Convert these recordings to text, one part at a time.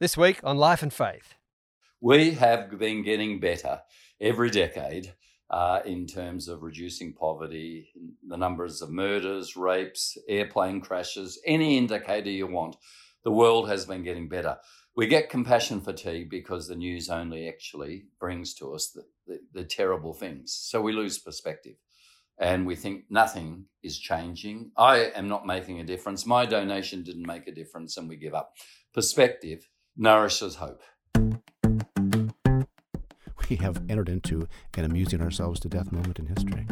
This week on Life and Faith. We have been getting better every decade uh, in terms of reducing poverty, the numbers of murders, rapes, airplane crashes, any indicator you want. The world has been getting better. We get compassion fatigue because the news only actually brings to us the, the, the terrible things. So we lose perspective and we think nothing is changing. I am not making a difference. My donation didn't make a difference, and we give up. Perspective nourishes hope. We have entered into an amusing ourselves to death moment in history.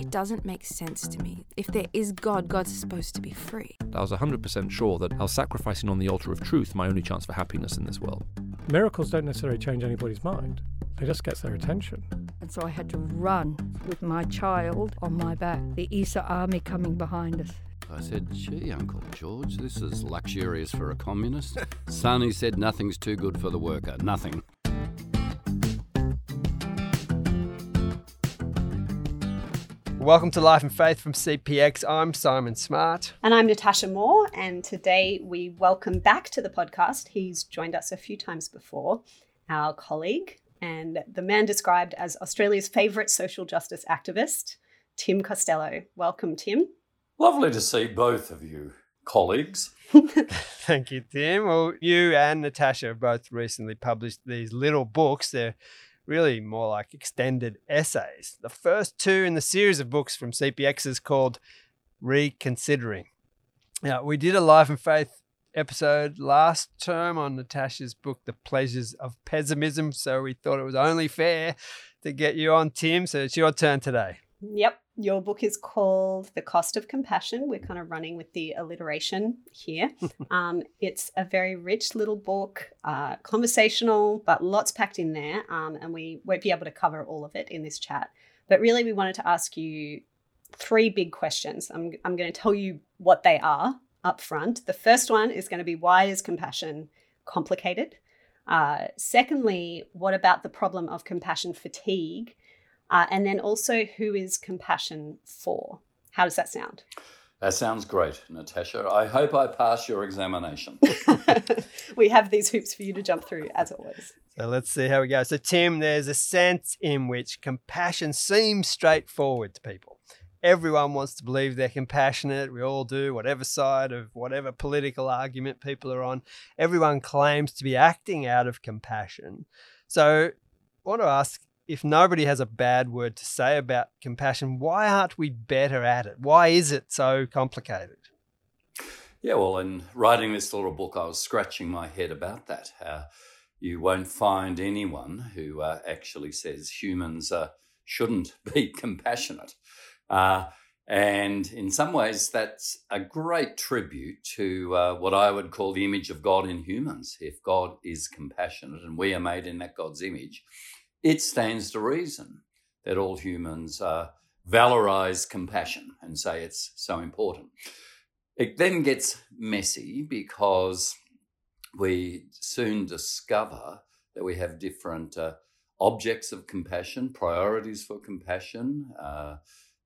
It doesn't make sense to me. If there is God, God's supposed to be free. I was 100% sure that I was sacrificing on the altar of truth my only chance for happiness in this world. Miracles don't necessarily change anybody's mind, they just get their attention. And so I had to run with my child on my back, the ESA army coming behind us. I said, Gee, Uncle George, this is luxurious for a communist. Sonny said nothing's too good for the worker. Nothing. Welcome to Life and Faith from CPX. I'm Simon Smart. And I'm Natasha Moore. And today we welcome back to the podcast. He's joined us a few times before, our colleague and the man described as Australia's favourite social justice activist, Tim Costello. Welcome, Tim. Lovely to see both of you, colleagues. Thank you, Tim. Well, you and Natasha have both recently published these little books. They're really more like extended essays. The first two in the series of books from CPX is called Reconsidering. Now, we did a Life and Faith episode last term on Natasha's book, The Pleasures of Pessimism. So we thought it was only fair to get you on, Tim. So it's your turn today. Yep. Your book is called The Cost of Compassion. We're kind of running with the alliteration here. um, it's a very rich little book, uh, conversational, but lots packed in there. Um, and we won't be able to cover all of it in this chat. But really, we wanted to ask you three big questions. I'm, I'm going to tell you what they are up front. The first one is going to be why is compassion complicated? Uh, secondly, what about the problem of compassion fatigue? Uh, and then also, who is compassion for? How does that sound? That sounds great, Natasha. I hope I pass your examination. we have these hoops for you to jump through, as always. So let's see how we go. So, Tim, there's a sense in which compassion seems straightforward to people. Everyone wants to believe they're compassionate. We all do, whatever side of whatever political argument people are on. Everyone claims to be acting out of compassion. So, I want to ask if nobody has a bad word to say about compassion, why aren't we better at it? Why is it so complicated? Yeah, well, in writing this little book, I was scratching my head about that. Uh, you won't find anyone who uh, actually says humans uh, shouldn't be compassionate. Uh, and in some ways, that's a great tribute to uh, what I would call the image of God in humans. If God is compassionate and we are made in that God's image, it stands to reason that all humans uh, valorize compassion and say it's so important. It then gets messy because we soon discover that we have different uh, objects of compassion, priorities for compassion. Uh,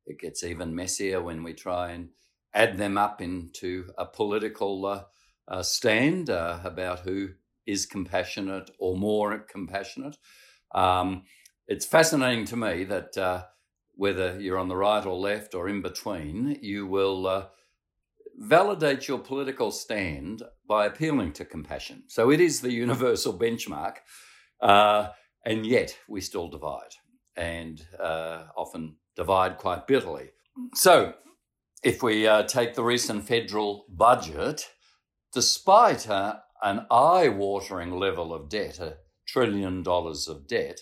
it gets even messier when we try and add them up into a political uh, uh, stand uh, about who is compassionate or more compassionate. Um, it's fascinating to me that uh, whether you're on the right or left or in between, you will uh, validate your political stand by appealing to compassion. So it is the universal benchmark, uh, and yet we still divide and often divide quite bitterly. So, if we uh, take the recent federal budget, despite uh, an eye watering level of debt, trillion dollars of debt,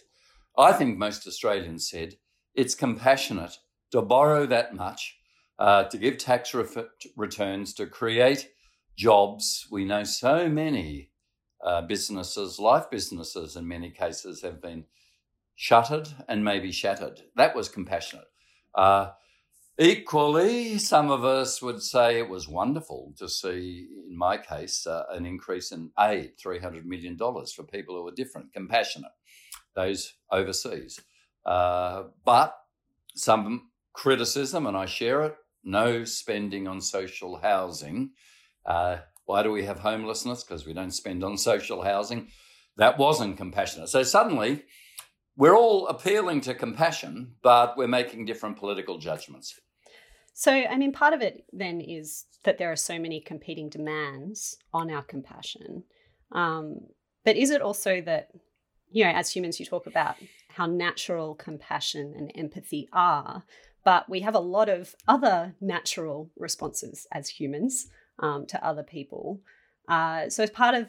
I think most Australians said it's compassionate to borrow that much, uh, to give tax returns, to create jobs. We know so many uh, businesses, life businesses in many cases, have been shuttered and maybe shattered. That was compassionate. Uh, equally, some of us would say it was wonderful to see, in my case, uh, an increase in aid $300 million for people who are different, compassionate, those overseas. Uh, but some criticism, and I share it no spending on social housing. Uh, Why do we have homelessness? Because we don't spend on social housing. That wasn't compassionate. So suddenly, we're all appealing to compassion, but we're making different political judgments. So, I mean, part of it then is that there are so many competing demands on our compassion. Um, but is it also that, you know, as humans, you talk about how natural compassion and empathy are, but we have a lot of other natural responses as humans um, to other people. Uh, so, as part of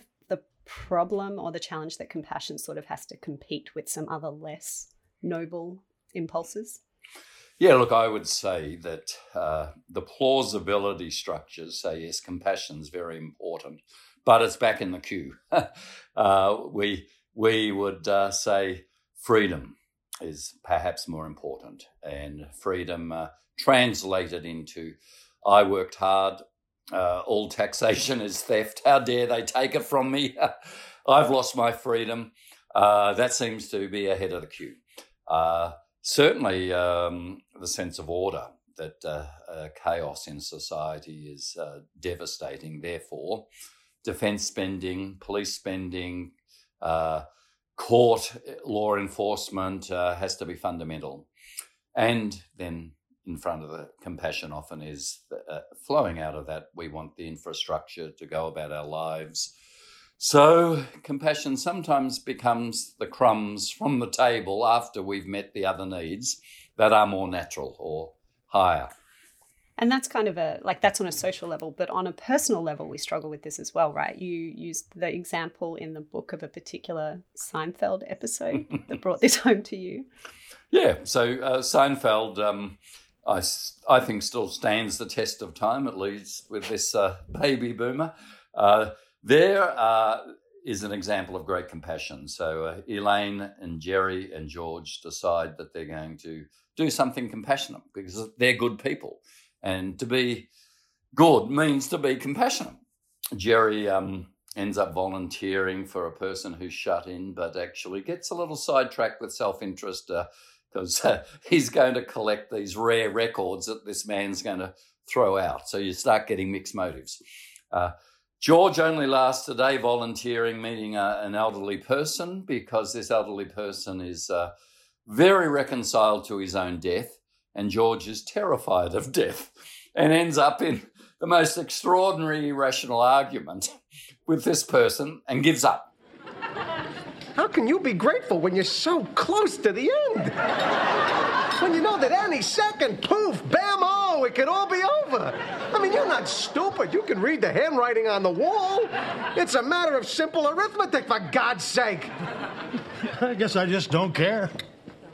problem or the challenge that compassion sort of has to compete with some other less noble impulses. Yeah, look, I would say that uh, the plausibility structures say yes, compassion is very important, but it's back in the queue. uh, we we would uh, say freedom is perhaps more important, and freedom uh, translated into I worked hard. Uh, all taxation is theft. How dare they take it from me? I've lost my freedom. Uh, that seems to be ahead of the queue certainly um, the sense of order that uh, uh, chaos in society is uh, devastating. Therefore, defence spending, police spending, uh, court law enforcement uh, has to be fundamental. And then in front of the compassion often is uh, flowing out of that. We want the infrastructure to go about our lives so, compassion sometimes becomes the crumbs from the table after we've met the other needs that are more natural or higher. And that's kind of a like that's on a social level, but on a personal level, we struggle with this as well, right? You used the example in the book of a particular Seinfeld episode that brought this home to you. Yeah, so uh, Seinfeld, um, I, I think, still stands the test of time, at least with this uh, baby boomer. Uh, there uh, is an example of great compassion. So uh, Elaine and Jerry and George decide that they're going to do something compassionate because they're good people. And to be good means to be compassionate. Jerry um, ends up volunteering for a person who's shut in, but actually gets a little sidetracked with self interest because uh, he's going to collect these rare records that this man's going to throw out. So you start getting mixed motives. Uh, George only lasts a day volunteering, meeting a, an elderly person because this elderly person is uh, very reconciled to his own death, and George is terrified of death and ends up in the most extraordinary irrational argument with this person and gives up. How can you be grateful when you're so close to the end? when you know that any second, poof, bam, oh, it could all be over. I mean, you're not stupid. You can read the handwriting on the wall. It's a matter of simple arithmetic, for God's sake. I guess I just don't care.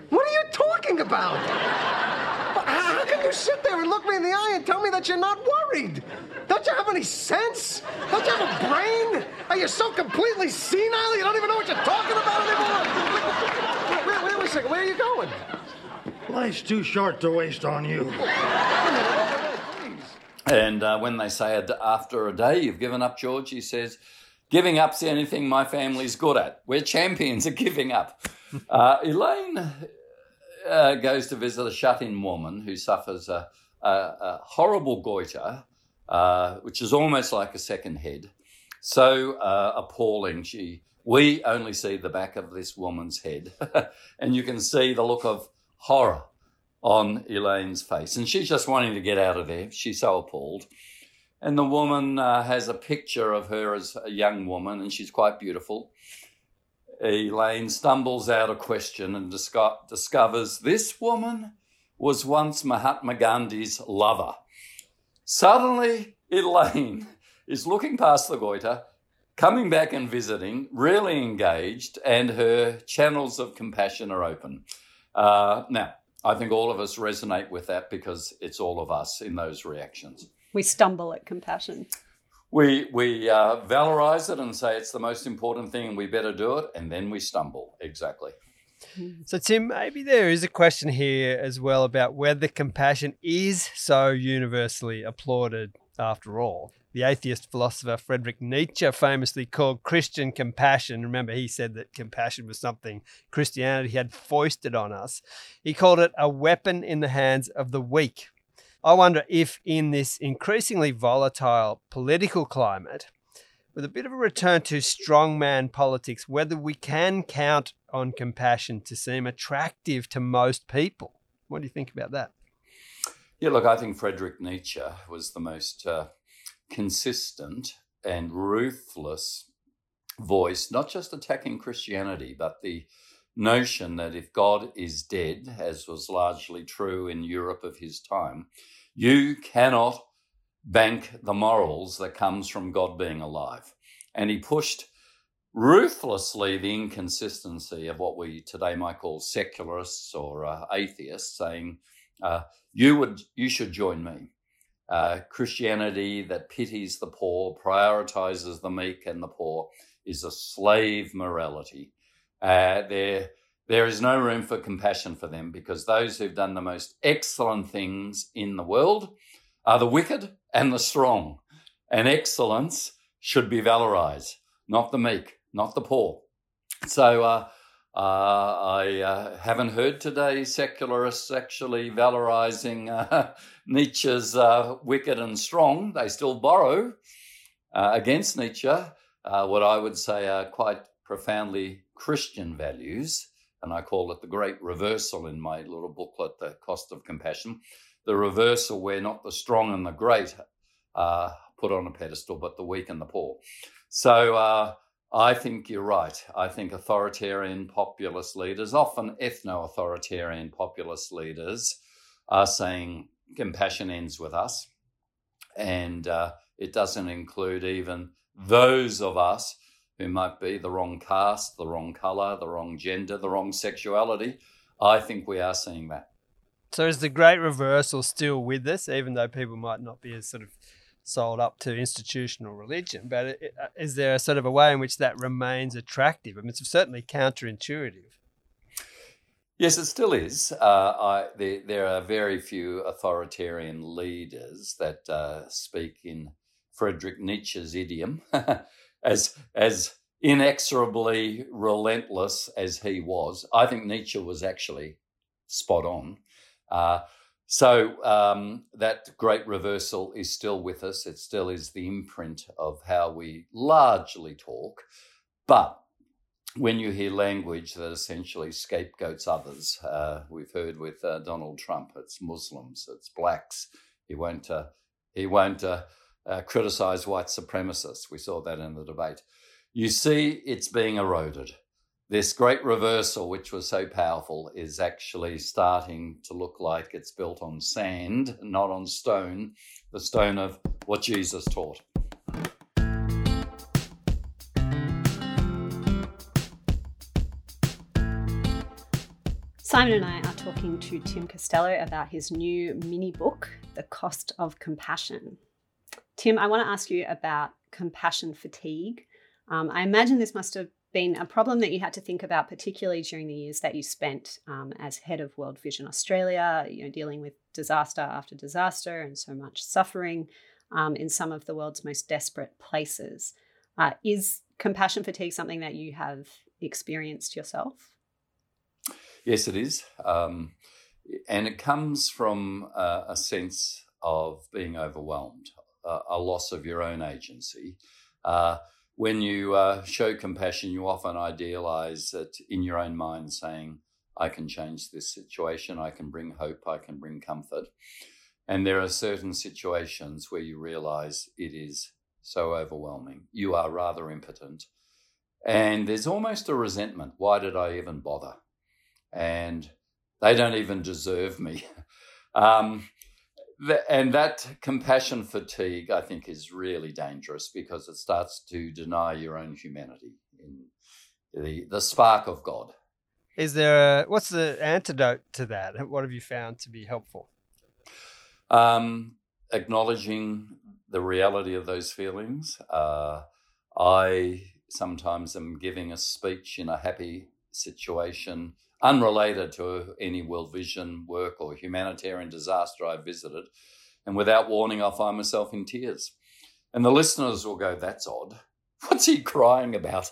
What are you talking about? How can you sit there and look me in the eye and tell me that you're not worried? Don't you have any sense? Don't you have a brain? Are you so completely senile you don't even know what you're talking about anymore? Wait, wait, wait a second. Where are you going? Life's too short to waste on you. And uh, when they say after a day you've given up, George, he says, giving up's the only thing my family's good at. We're champions of giving up. Uh, Elaine uh, goes to visit a shut-in woman who suffers a, a, a horrible goiter, uh, which is almost like a second head. So uh, appalling. She, we only see the back of this woman's head, and you can see the look of horror on Elaine's face. And she's just wanting to get out of there. She's so appalled. And the woman uh, has a picture of her as a young woman, and she's quite beautiful. Elaine stumbles out a question and disco- discovers this woman was once Mahatma Gandhi's lover. Suddenly, Elaine is looking past the goiter, coming back and visiting, really engaged, and her channels of compassion are open. Uh, now, I think all of us resonate with that because it's all of us in those reactions. We stumble at compassion. We we uh, valorize it and say it's the most important thing and we better do it, and then we stumble. Exactly. So, Tim, maybe there is a question here as well about whether compassion is so universally applauded after all. The atheist philosopher Friedrich Nietzsche famously called Christian compassion. Remember, he said that compassion was something Christianity had foisted on us. He called it a weapon in the hands of the weak. I wonder if, in this increasingly volatile political climate, with a bit of a return to strongman politics, whether we can count on compassion to seem attractive to most people. What do you think about that? Yeah, look, I think Friedrich Nietzsche was the most uh, consistent and ruthless voice, not just attacking Christianity, but the notion that if God is dead, as was largely true in Europe of his time, you cannot bank the morals that comes from God being alive. And he pushed ruthlessly the inconsistency of what we today might call secularists or uh, atheists, saying, uh, "You would, you should join me." Uh, Christianity that pities the poor, prioritizes the meek and the poor, is a slave morality. Uh, there, there is no room for compassion for them because those who've done the most excellent things in the world are the wicked and the strong. And excellence should be valorized, not the meek, not the poor. So uh, I uh, haven't heard today secularists actually valorizing uh, Nietzsche's uh, wicked and strong. They still borrow uh, against Nietzsche what I would say are quite profoundly Christian values and I call it the great reversal in my little booklet, The Cost of Compassion. The reversal where not the strong and the great are put on a pedestal, but the weak and the poor. So uh, I think you're right. I think authoritarian populist leaders, often ethno authoritarian populist leaders, are saying compassion ends with us. And uh, it doesn't include even those of us who might be the wrong caste, the wrong color, the wrong gender, the wrong sexuality. I think we are seeing that. So is the great reversal still with us, even though people might not be as sort of sold up to institutional religion? But uh, is there a sort of a way in which that remains attractive? I mean, it's certainly counterintuitive. Yes, it still is. Uh, I, there, there, are very few authoritarian leaders that uh, speak in Friedrich Nietzsche's idiom. as as inexorably relentless as he was, I think Nietzsche was actually spot on. Uh, so um, that great reversal is still with us. It still is the imprint of how we largely talk. But when you hear language that essentially scapegoats others, uh, we've heard with uh, Donald Trump, it's Muslims, it's blacks. He won't. Uh, he won't uh, uh, criticize white supremacists. We saw that in the debate. You see, it's being eroded. This great reversal, which was so powerful, is actually starting to look like it's built on sand, not on stone, the stone of what Jesus taught. Simon and I are talking to Tim Costello about his new mini book, The Cost of Compassion. Tim, I want to ask you about compassion fatigue. Um, I imagine this must have been a problem that you had to think about, particularly during the years that you spent um, as head of World Vision Australia, you know, dealing with disaster after disaster and so much suffering um, in some of the world's most desperate places. Uh, is compassion fatigue something that you have experienced yourself? Yes, it is. Um, and it comes from uh, a sense of being overwhelmed a loss of your own agency. When you uh, show compassion, you often idealize it in your own mind, saying, I can change this situation, I can bring hope, I can bring comfort. And there are certain situations where you realize it is so overwhelming. You are rather impotent. And there's almost a resentment. Why did I even bother? And they don't even deserve me. um, and that compassion fatigue, I think, is really dangerous because it starts to deny your own humanity, in the the spark of God. Is there a, what's the antidote to that? What have you found to be helpful? Um, acknowledging the reality of those feelings. Uh, I sometimes am giving a speech in a happy situation unrelated to any World Vision work or humanitarian disaster I visited. And without warning, I'll find myself in tears. And the listeners will go, That's odd. What's he crying about?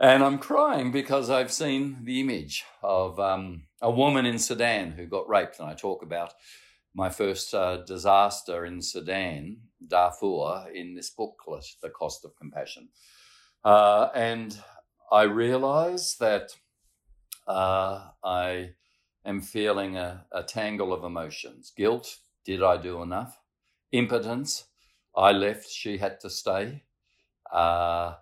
And I'm crying because I've seen the image of um, a woman in Sudan who got raped. And I talk about my first uh, disaster in Sudan, Darfur, in this booklet, The Cost of Compassion. Uh, and I realize that uh, I am feeling a, a tangle of emotions guilt, did I do enough? Impotence, I left, she had to stay. Uh,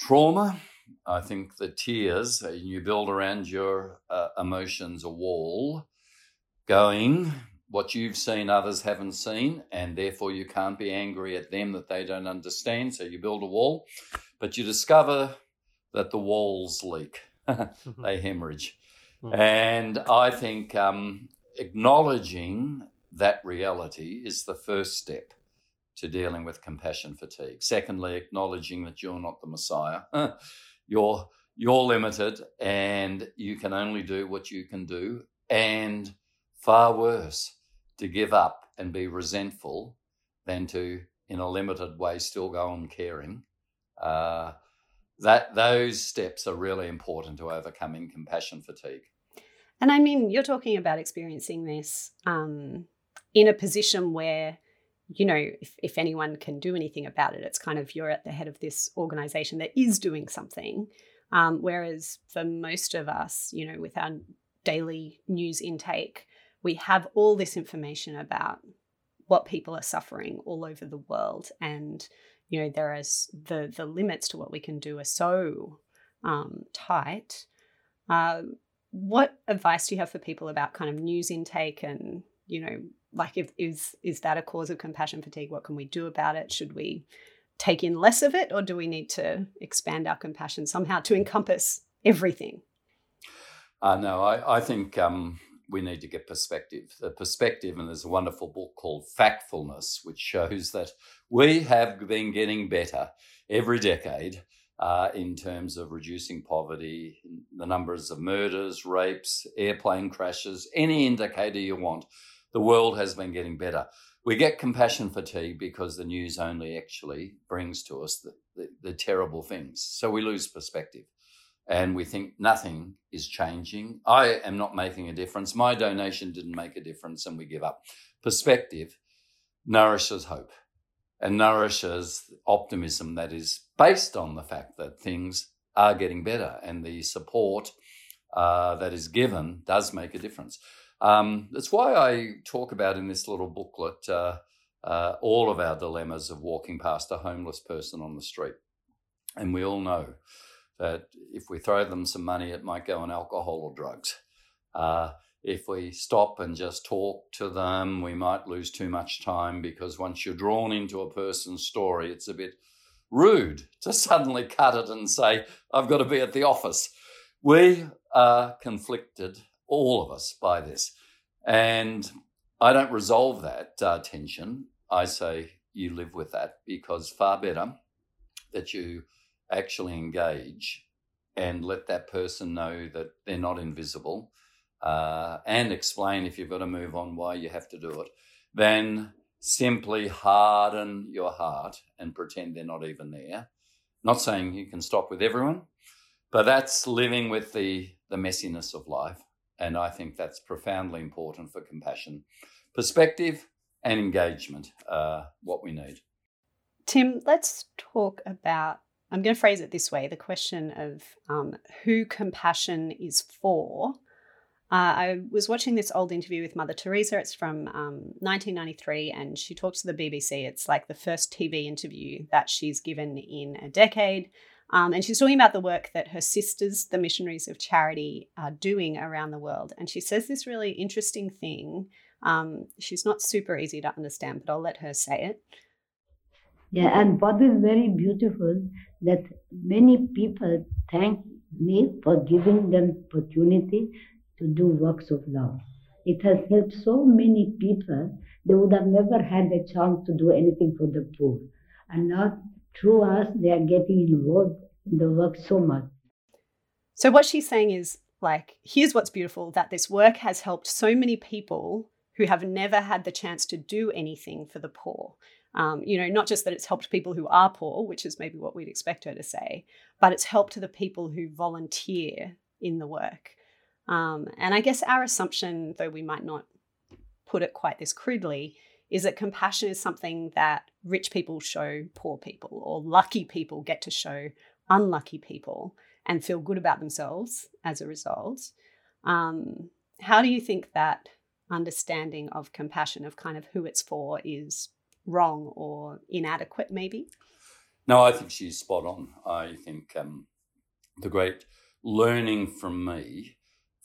trauma, I think the tears, uh, you build around your uh, emotions a wall, going, what you've seen others haven't seen, and therefore you can't be angry at them that they don't understand. So you build a wall, but you discover that the walls leak, they hemorrhage. Mm. And I think um, acknowledging that reality is the first step to dealing with compassion fatigue. Secondly, acknowledging that you're not the Messiah. you're you're limited and you can only do what you can do. And far worse, to give up and be resentful than to, in a limited way, still go on caring. Uh, that those steps are really important to overcoming compassion fatigue. And I mean, you're talking about experiencing this um, in a position where, you know, if, if anyone can do anything about it, it's kind of you're at the head of this organization that is doing something. Um, whereas for most of us, you know, with our daily news intake, we have all this information about what people are suffering all over the world and you know there is the the limits to what we can do are so um, tight. Uh, what advice do you have for people about kind of news intake and you know like if is is that a cause of compassion fatigue? What can we do about it? Should we take in less of it or do we need to expand our compassion somehow to encompass everything? Uh, no I, I think um, we need to get perspective. The perspective, and there's a wonderful book called Factfulness, which shows that we have been getting better every decade uh, in terms of reducing poverty, the numbers of murders, rapes, airplane crashes, any indicator you want. The world has been getting better. We get compassion fatigue because the news only actually brings to us the, the, the terrible things. So we lose perspective and we think nothing is changing. I am not making a difference. My donation didn't make a difference, and we give up. Perspective nourishes hope and nourishes optimism that is based on the fact that things are getting better and the support uh, that is given does make a difference. Um, that's why I talk about in this little booklet uh, uh, all of our dilemmas of walking past a homeless person on the street. And we all know that if we throw them some money, it might go on alcohol or drugs. Uh, if we stop and just talk to them, we might lose too much time because once you're drawn into a person's story, it's a bit rude to suddenly cut it and say, I've got to be at the office. We are conflicted, all of us, by this. And I don't resolve that uh, tension. I say you live with that because far better that you actually engage and let that person know that they're not invisible uh, and explain if you've got to move on why you have to do it, then simply harden your heart and pretend they're not even there. Not saying you can stop with everyone, but that's living with the, the messiness of life. And I think that's profoundly important for compassion. Perspective and engagement, uh, what we need. Tim, let's talk about I'm going to phrase it this way the question of um, who compassion is for. Uh, I was watching this old interview with Mother Teresa. It's from um, 1993, and she talks to the BBC. It's like the first TV interview that she's given in a decade. Um, and she's talking about the work that her sisters, the missionaries of charity, are doing around the world. And she says this really interesting thing. Um, she's not super easy to understand, but I'll let her say it. Yeah, and what is very beautiful that many people thank me for giving them opportunity to do works of love. It has helped so many people. They would have never had a chance to do anything for the poor. And now, through us, they are getting involved in the work so much. So, what she's saying is like, here's what's beautiful that this work has helped so many people who have never had the chance to do anything for the poor. Um, you know, not just that it's helped people who are poor, which is maybe what we'd expect her to say, but it's helped the people who volunteer in the work. Um, and I guess our assumption, though we might not put it quite this crudely, is that compassion is something that rich people show poor people, or lucky people get to show unlucky people and feel good about themselves as a result. Um, how do you think that understanding of compassion, of kind of who it's for, is wrong or inadequate, maybe? No, I think she's spot on. I think um, the great learning from me,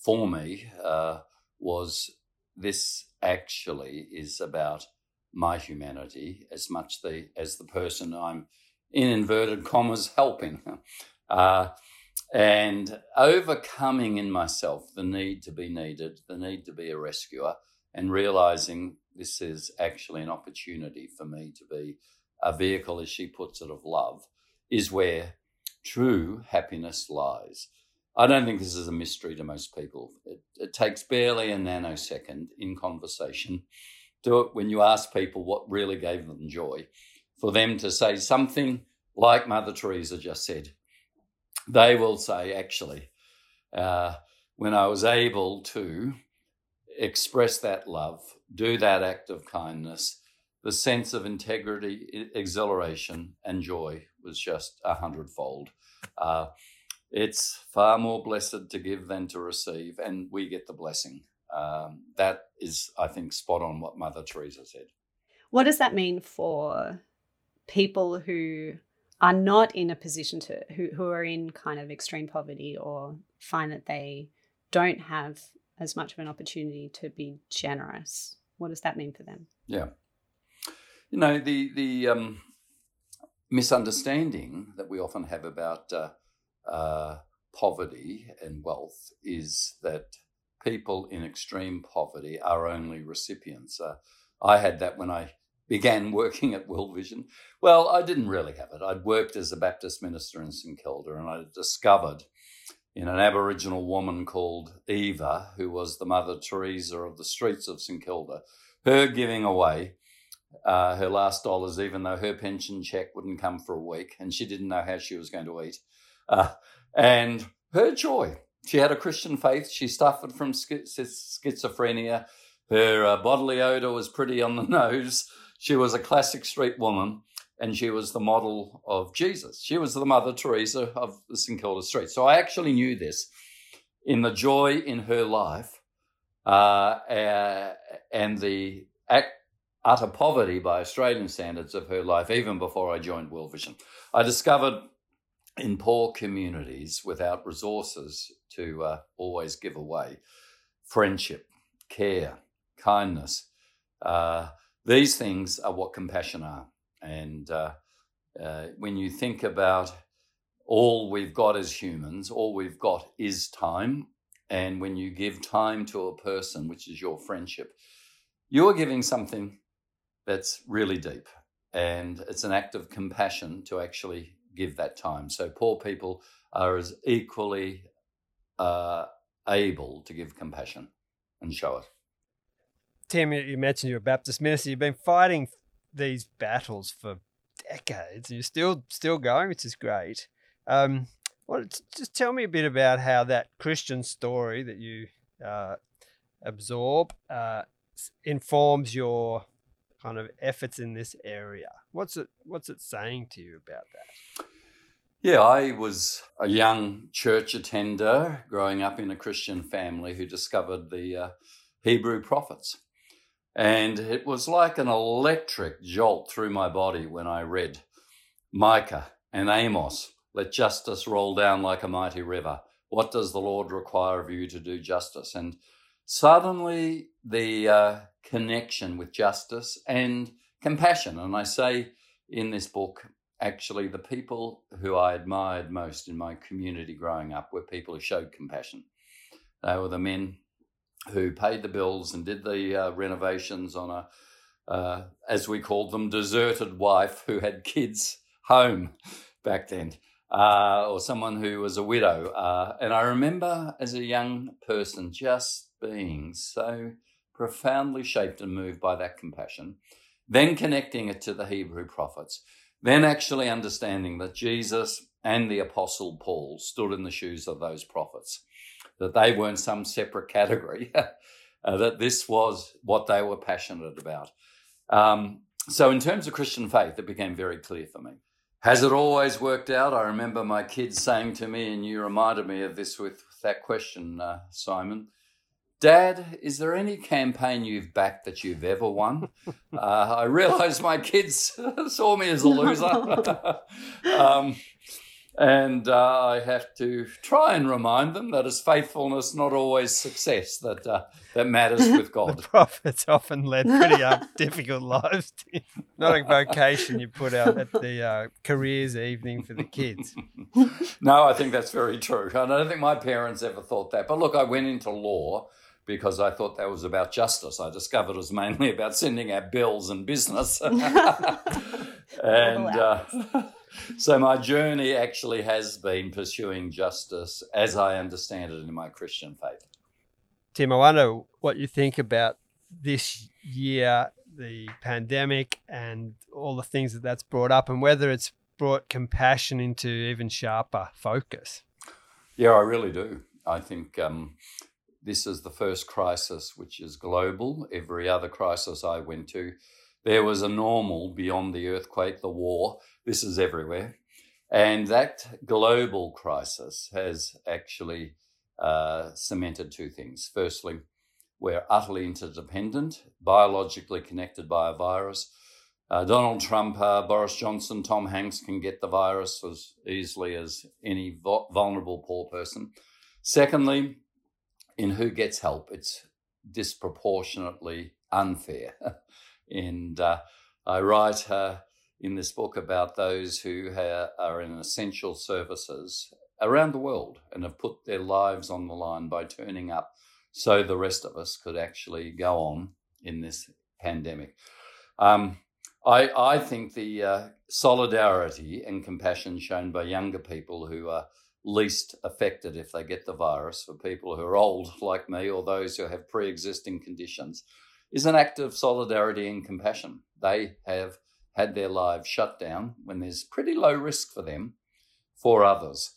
for me, uh, was this actually is about my humanity as much the, as the person I'm in inverted commas helping. Uh, and overcoming in myself the need to be needed, the need to be a rescuer, and realizing this is actually an opportunity for me to be a vehicle, as she puts it, of love, is where true happiness lies. I don't think this is a mystery to most people. It, it takes barely a nanosecond in conversation Do it when you ask people what really gave them joy, for them to say something like Mother Teresa just said they will say, actually, uh, when I was able to express that love, do that act of kindness, the sense of integrity, exhilaration, and joy was just a hundredfold. Uh, it's far more blessed to give than to receive, and we get the blessing. Um, that is, I think, spot on what Mother Teresa said. What does that mean for people who are not in a position to who, who are in kind of extreme poverty or find that they don't have as much of an opportunity to be generous what does that mean for them yeah you know the the um, misunderstanding that we often have about uh, uh, poverty and wealth is that people in extreme poverty are only recipients uh, i had that when i began working at World Vision? Well, I didn't really have it. I'd worked as a Baptist minister in St Kilda, and I discovered in an Aboriginal woman called Eva, who was the Mother Teresa of the streets of St Kilda, her giving away uh, her last dollars, even though her pension check wouldn't come for a week, and she didn't know how she was going to eat, uh, and her joy. She had a Christian faith. She suffered from schizophrenia. Her uh, bodily odor was pretty on the nose. She was a classic street woman and she was the model of Jesus. She was the Mother Teresa of the St Kilda Street. So I actually knew this in the joy in her life uh, uh, and the utter poverty by Australian standards of her life, even before I joined World Vision. I discovered in poor communities without resources to uh, always give away friendship, care, kindness. Uh, these things are what compassion are. And uh, uh, when you think about all we've got as humans, all we've got is time. And when you give time to a person, which is your friendship, you're giving something that's really deep. And it's an act of compassion to actually give that time. So poor people are as equally uh, able to give compassion and show it. Tim, you mentioned you're a Baptist minister. You've been fighting these battles for decades, and you're still still going, which is great. Um, well, just tell me a bit about how that Christian story that you uh, absorb uh, informs your kind of efforts in this area. What's it What's it saying to you about that? Yeah, I was a young church attender growing up in a Christian family who discovered the uh, Hebrew prophets. And it was like an electric jolt through my body when I read Micah and Amos. Let justice roll down like a mighty river. What does the Lord require of you to do justice? And suddenly the uh, connection with justice and compassion. And I say in this book, actually, the people who I admired most in my community growing up were people who showed compassion. They were the men who paid the bills and did the uh, renovations on a, uh, as we called them, deserted wife who had kids home back then, uh, or someone who was a widow. Uh, and I remember as a young person just being so profoundly shaped and moved by that compassion, then connecting it to the Hebrew prophets, then actually understanding that Jesus and the Apostle Paul stood in the shoes of those prophets that they weren't some separate category. uh, that this was what they were passionate about. Um, so, in terms of Christian faith, it became very clear for me. Has it always worked out? I remember my kids saying to me, and you reminded me of this with that question, uh, Simon. Dad, is there any campaign you've backed that you've ever won? Uh, I realised my kids saw me as a loser. um, and uh, I have to try and remind them that it's faithfulness, not always success, that uh, that matters with God. the prophets often led pretty uh, difficult lives. not a vocation you put out at the uh, careers evening for the kids. no, I think that's very true. I don't think my parents ever thought that. But look, I went into law because I thought that was about justice. I discovered it was mainly about sending out bills and business. and uh, so my journey actually has been pursuing justice as I understand it in my Christian faith. Tim, I wonder what you think about this year, the pandemic, and all the things that that's brought up, and whether it's brought compassion into even sharper focus. Yeah, I really do. I think um, this is the first crisis which is global. Every other crisis I went to, there was a normal beyond the earthquake, the war. This is everywhere. And that global crisis has actually uh, cemented two things. Firstly, we're utterly interdependent, biologically connected by a virus. Uh, Donald Trump, uh, Boris Johnson, Tom Hanks can get the virus as easily as any vulnerable poor person. Secondly, in who gets help, it's disproportionately unfair. and uh, I write uh, in this book about those who ha- are in essential services around the world and have put their lives on the line by turning up so the rest of us could actually go on in this pandemic. Um, I, I, think the uh, solidarity and compassion shown by younger people who are least affected if they get the virus, for people who are old like me or those who have pre existing conditions, is an act of solidarity and compassion. They have had their lives shut down when there's pretty low risk for them for others.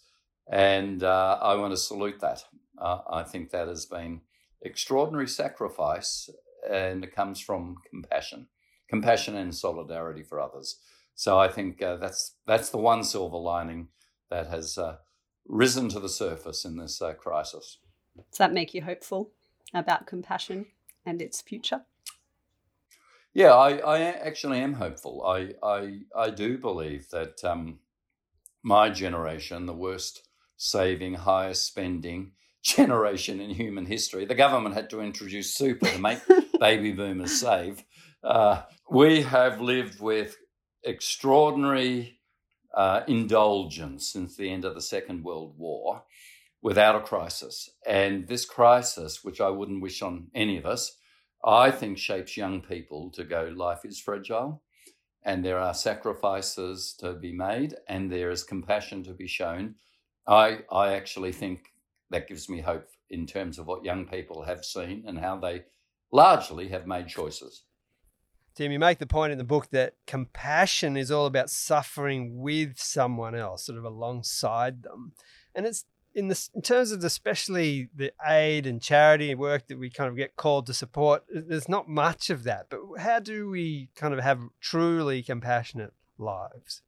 And uh, I want to salute that. Uh, I think that has been extraordinary sacrifice and it comes from compassion, compassion and solidarity for others. So I think uh, that's that's the one silver lining that has uh, risen to the surface in this uh, crisis. Does that make you hopeful about compassion and its future? Yeah, I, I actually am hopeful. I, I, I do believe that um, my generation, the worst saving, highest spending generation in human history, the government had to introduce super to make baby boomers save. Uh, we have lived with extraordinary uh, indulgence since the end of the Second World War without a crisis. And this crisis, which I wouldn't wish on any of us, I think shapes young people to go, life is fragile and there are sacrifices to be made and there is compassion to be shown. I, I actually think that gives me hope in terms of what young people have seen and how they largely have made choices. Tim, you make the point in the book that compassion is all about suffering with someone else, sort of alongside them. And it's in in terms of especially the aid and charity work that we kind of get called to support there's not much of that. But how do we kind of have truly compassionate lives?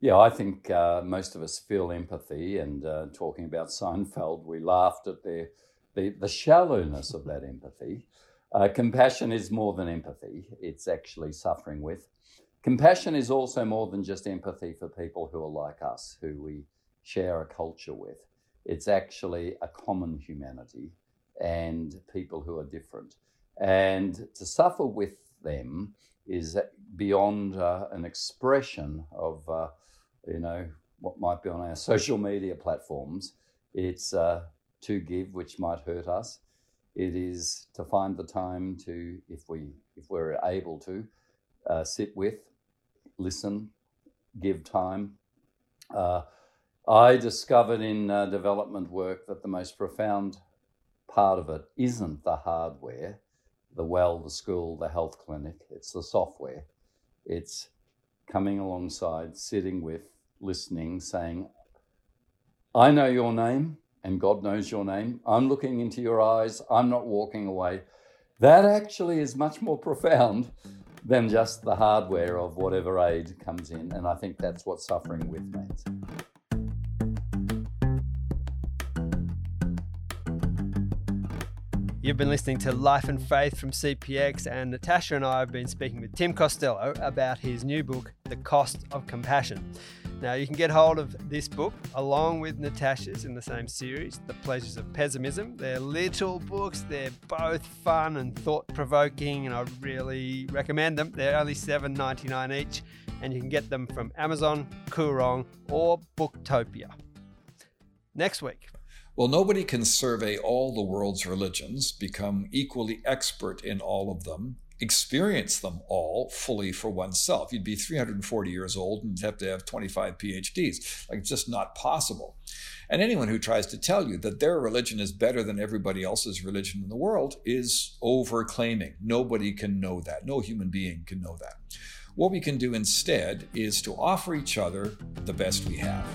Yeah i think uh, most of us feel empathy and uh, talking about seinfeld we laughed at the the, the shallowness of that empathy. Uh, compassion is more than empathy it's actually suffering with. Compassion is also more than just empathy for people who are like us who we share a culture with. It's actually a common humanity and people who are different. And to suffer with them is beyond uh, an expression of, uh, you know, what might be on our social media platforms. It's uh, to give, which might hurt us. It is to find the time to, if we if we're able to, uh, sit with, listen, give time. I discovered in uh, development work that the most profound part of it isn't the hardware, the well, the school, the health clinic, it's the software. It's coming alongside, sitting with, listening, saying, I know your name, and God knows your name. I'm looking into your eyes. I'm not walking away. That actually is much more profound than just the hardware of whatever aid comes in. And I think that's what suffering with means. You've been listening to Life and Faith from CPX, and Natasha and I have been speaking with Tim Costello about his new book, The Cost of Compassion. Now, you can get hold of this book along with Natasha's in the same series, The Pleasures of Pessimism. They're little books, they're both fun and thought provoking, and I really recommend them. They're only $7.99 each, and you can get them from Amazon, Koorong, or Booktopia. Next week, well, nobody can survey all the world's religions, become equally expert in all of them, experience them all fully for oneself. You'd be 340 years old and have to have 25 PhDs. Like, it's just not possible. And anyone who tries to tell you that their religion is better than everybody else's religion in the world is overclaiming. Nobody can know that. No human being can know that. What we can do instead is to offer each other the best we have.